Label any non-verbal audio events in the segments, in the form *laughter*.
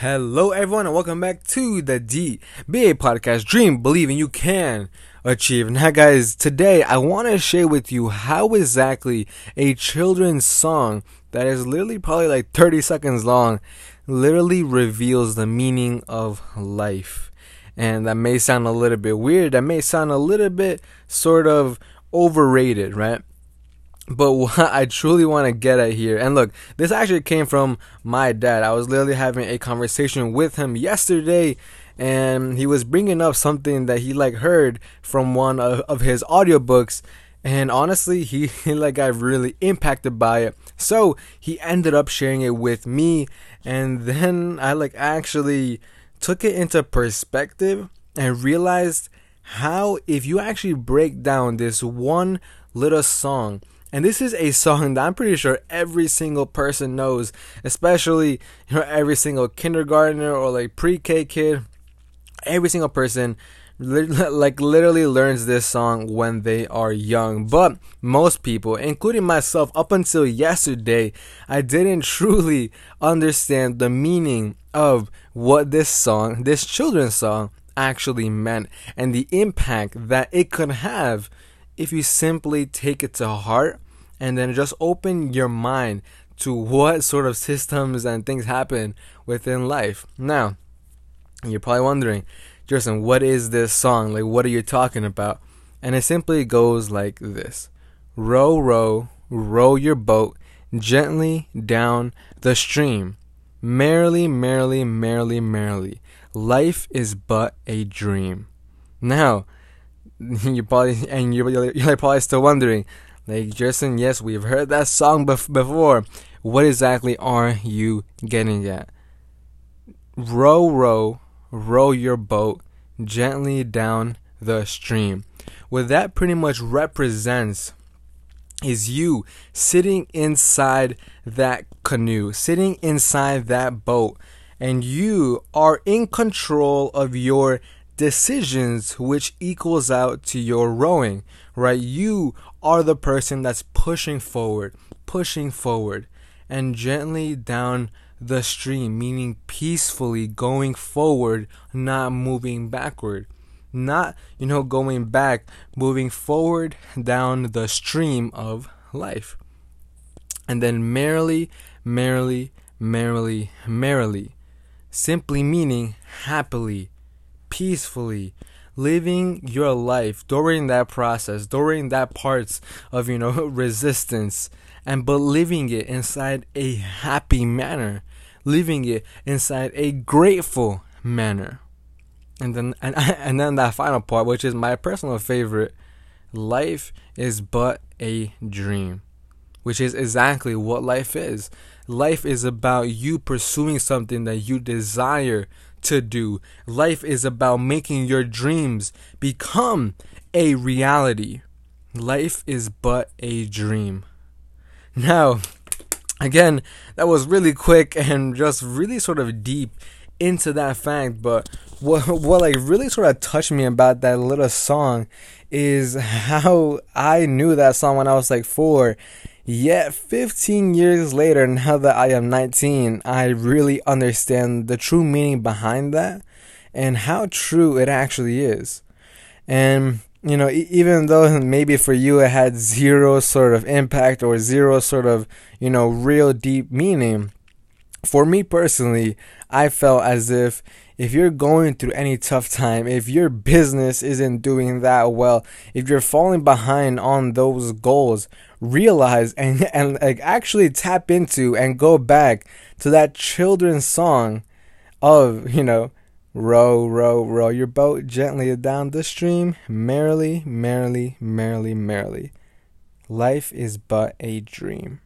Hello, everyone, and welcome back to the DBA podcast. Dream, believe, and you can achieve. Now, guys, today I want to share with you how exactly a children's song that is literally probably like 30 seconds long literally reveals the meaning of life. And that may sound a little bit weird, that may sound a little bit sort of overrated, right? But *laughs* what I truly want to get at here, and look, this actually came from my dad. I was literally having a conversation with him yesterday, and he was bringing up something that he like heard from one of, of his audiobooks. And honestly, he, *laughs* he like got really impacted by it. So he ended up sharing it with me, and then I like actually took it into perspective and realized how if you actually break down this one little song and this is a song that I'm pretty sure every single person knows, especially you know every single kindergartner or like pre-K kid. Every single person *laughs* like literally learns this song when they are young. But most people, including myself up until yesterday, I didn't *laughs* truly understand the meaning of what this song, this children's song actually meant and the impact that it could have if you simply take it to heart and then just open your mind to what sort of systems and things happen within life. Now, you're probably wondering, Justin, what is this song? Like, what are you talking about? And it simply goes like this Row, row, row your boat gently down the stream. Merrily, merrily, merrily, merrily. Life is but a dream. Now, *laughs* you probably and you're, you're probably still wondering, like Justin, yes, we've heard that song bef- before. What exactly are you getting at? Row, row, row your boat gently down the stream. What that pretty much represents is you sitting inside that canoe, sitting inside that boat, and you are in control of your decisions, which equals out to your rowing, right? You are the person that's pushing forward, pushing forward, and gently down the stream, meaning peacefully going forward, not moving backward. Not, you know, going back, moving forward down the stream of life. And then merrily, merrily, merrily, merrily, simply meaning happily, peacefully living your life during that process during that parts of you know *laughs* resistance and but living it inside a happy manner living it inside a grateful manner. And then and, *laughs* and then that final part which is my personal favorite life is but a dream which is exactly what life is. Life is about you pursuing something that you desire to do. Life is about making your dreams become a reality. Life is but a dream. Now, again, that was really quick and just really sort of deep into that fact, but what what like really sort of touched me about that little song is how I knew that song when I was like 4 Yet 15 years later, now that I am 19, I really understand the true meaning behind that and how true it actually is. And, you know, even though maybe for you it had zero sort of impact or zero sort of, you know, real deep meaning, for me personally, I felt as if if you're going through any tough time, if your business isn't doing that well, if you're falling behind on those goals, realize and *laughs* and like actually tap into and go back to that children's song of, you know, row, row, row your boat gently down the stream, merrily, merrily, merrily, merrily. Life is but a dream.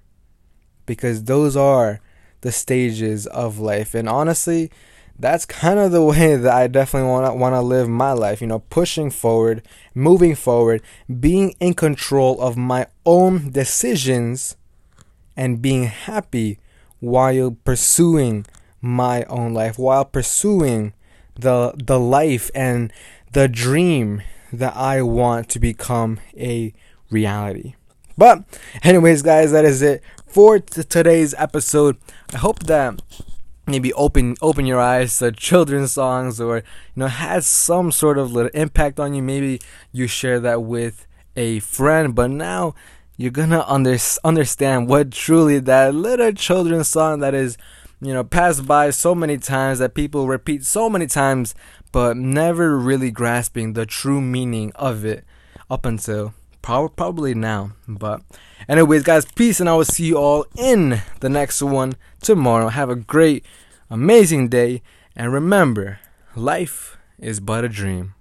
Because those are the stages of life. And honestly, that's kind of the *laughs* way that I definitely want to want to live my life, you know, pushing forward, moving forward, being in control of my own decisions and being happy while pursuing my own life, while pursuing the the life and the dream that I want to become a reality. But anyways, guys, that is it for t- today's episode. I hope that maybe open open your eyes to children's songs or you know has some sort of little impact on you. Maybe you share that with a friend but now you're gonna under, understand what truly that little children's song that is you know passed by so many times that people repeat so many times but never really grasping the true meaning of it up until probably now but anyways guys peace and i will see you all in the next one tomorrow. Have a great amazing day and remember life is but a dream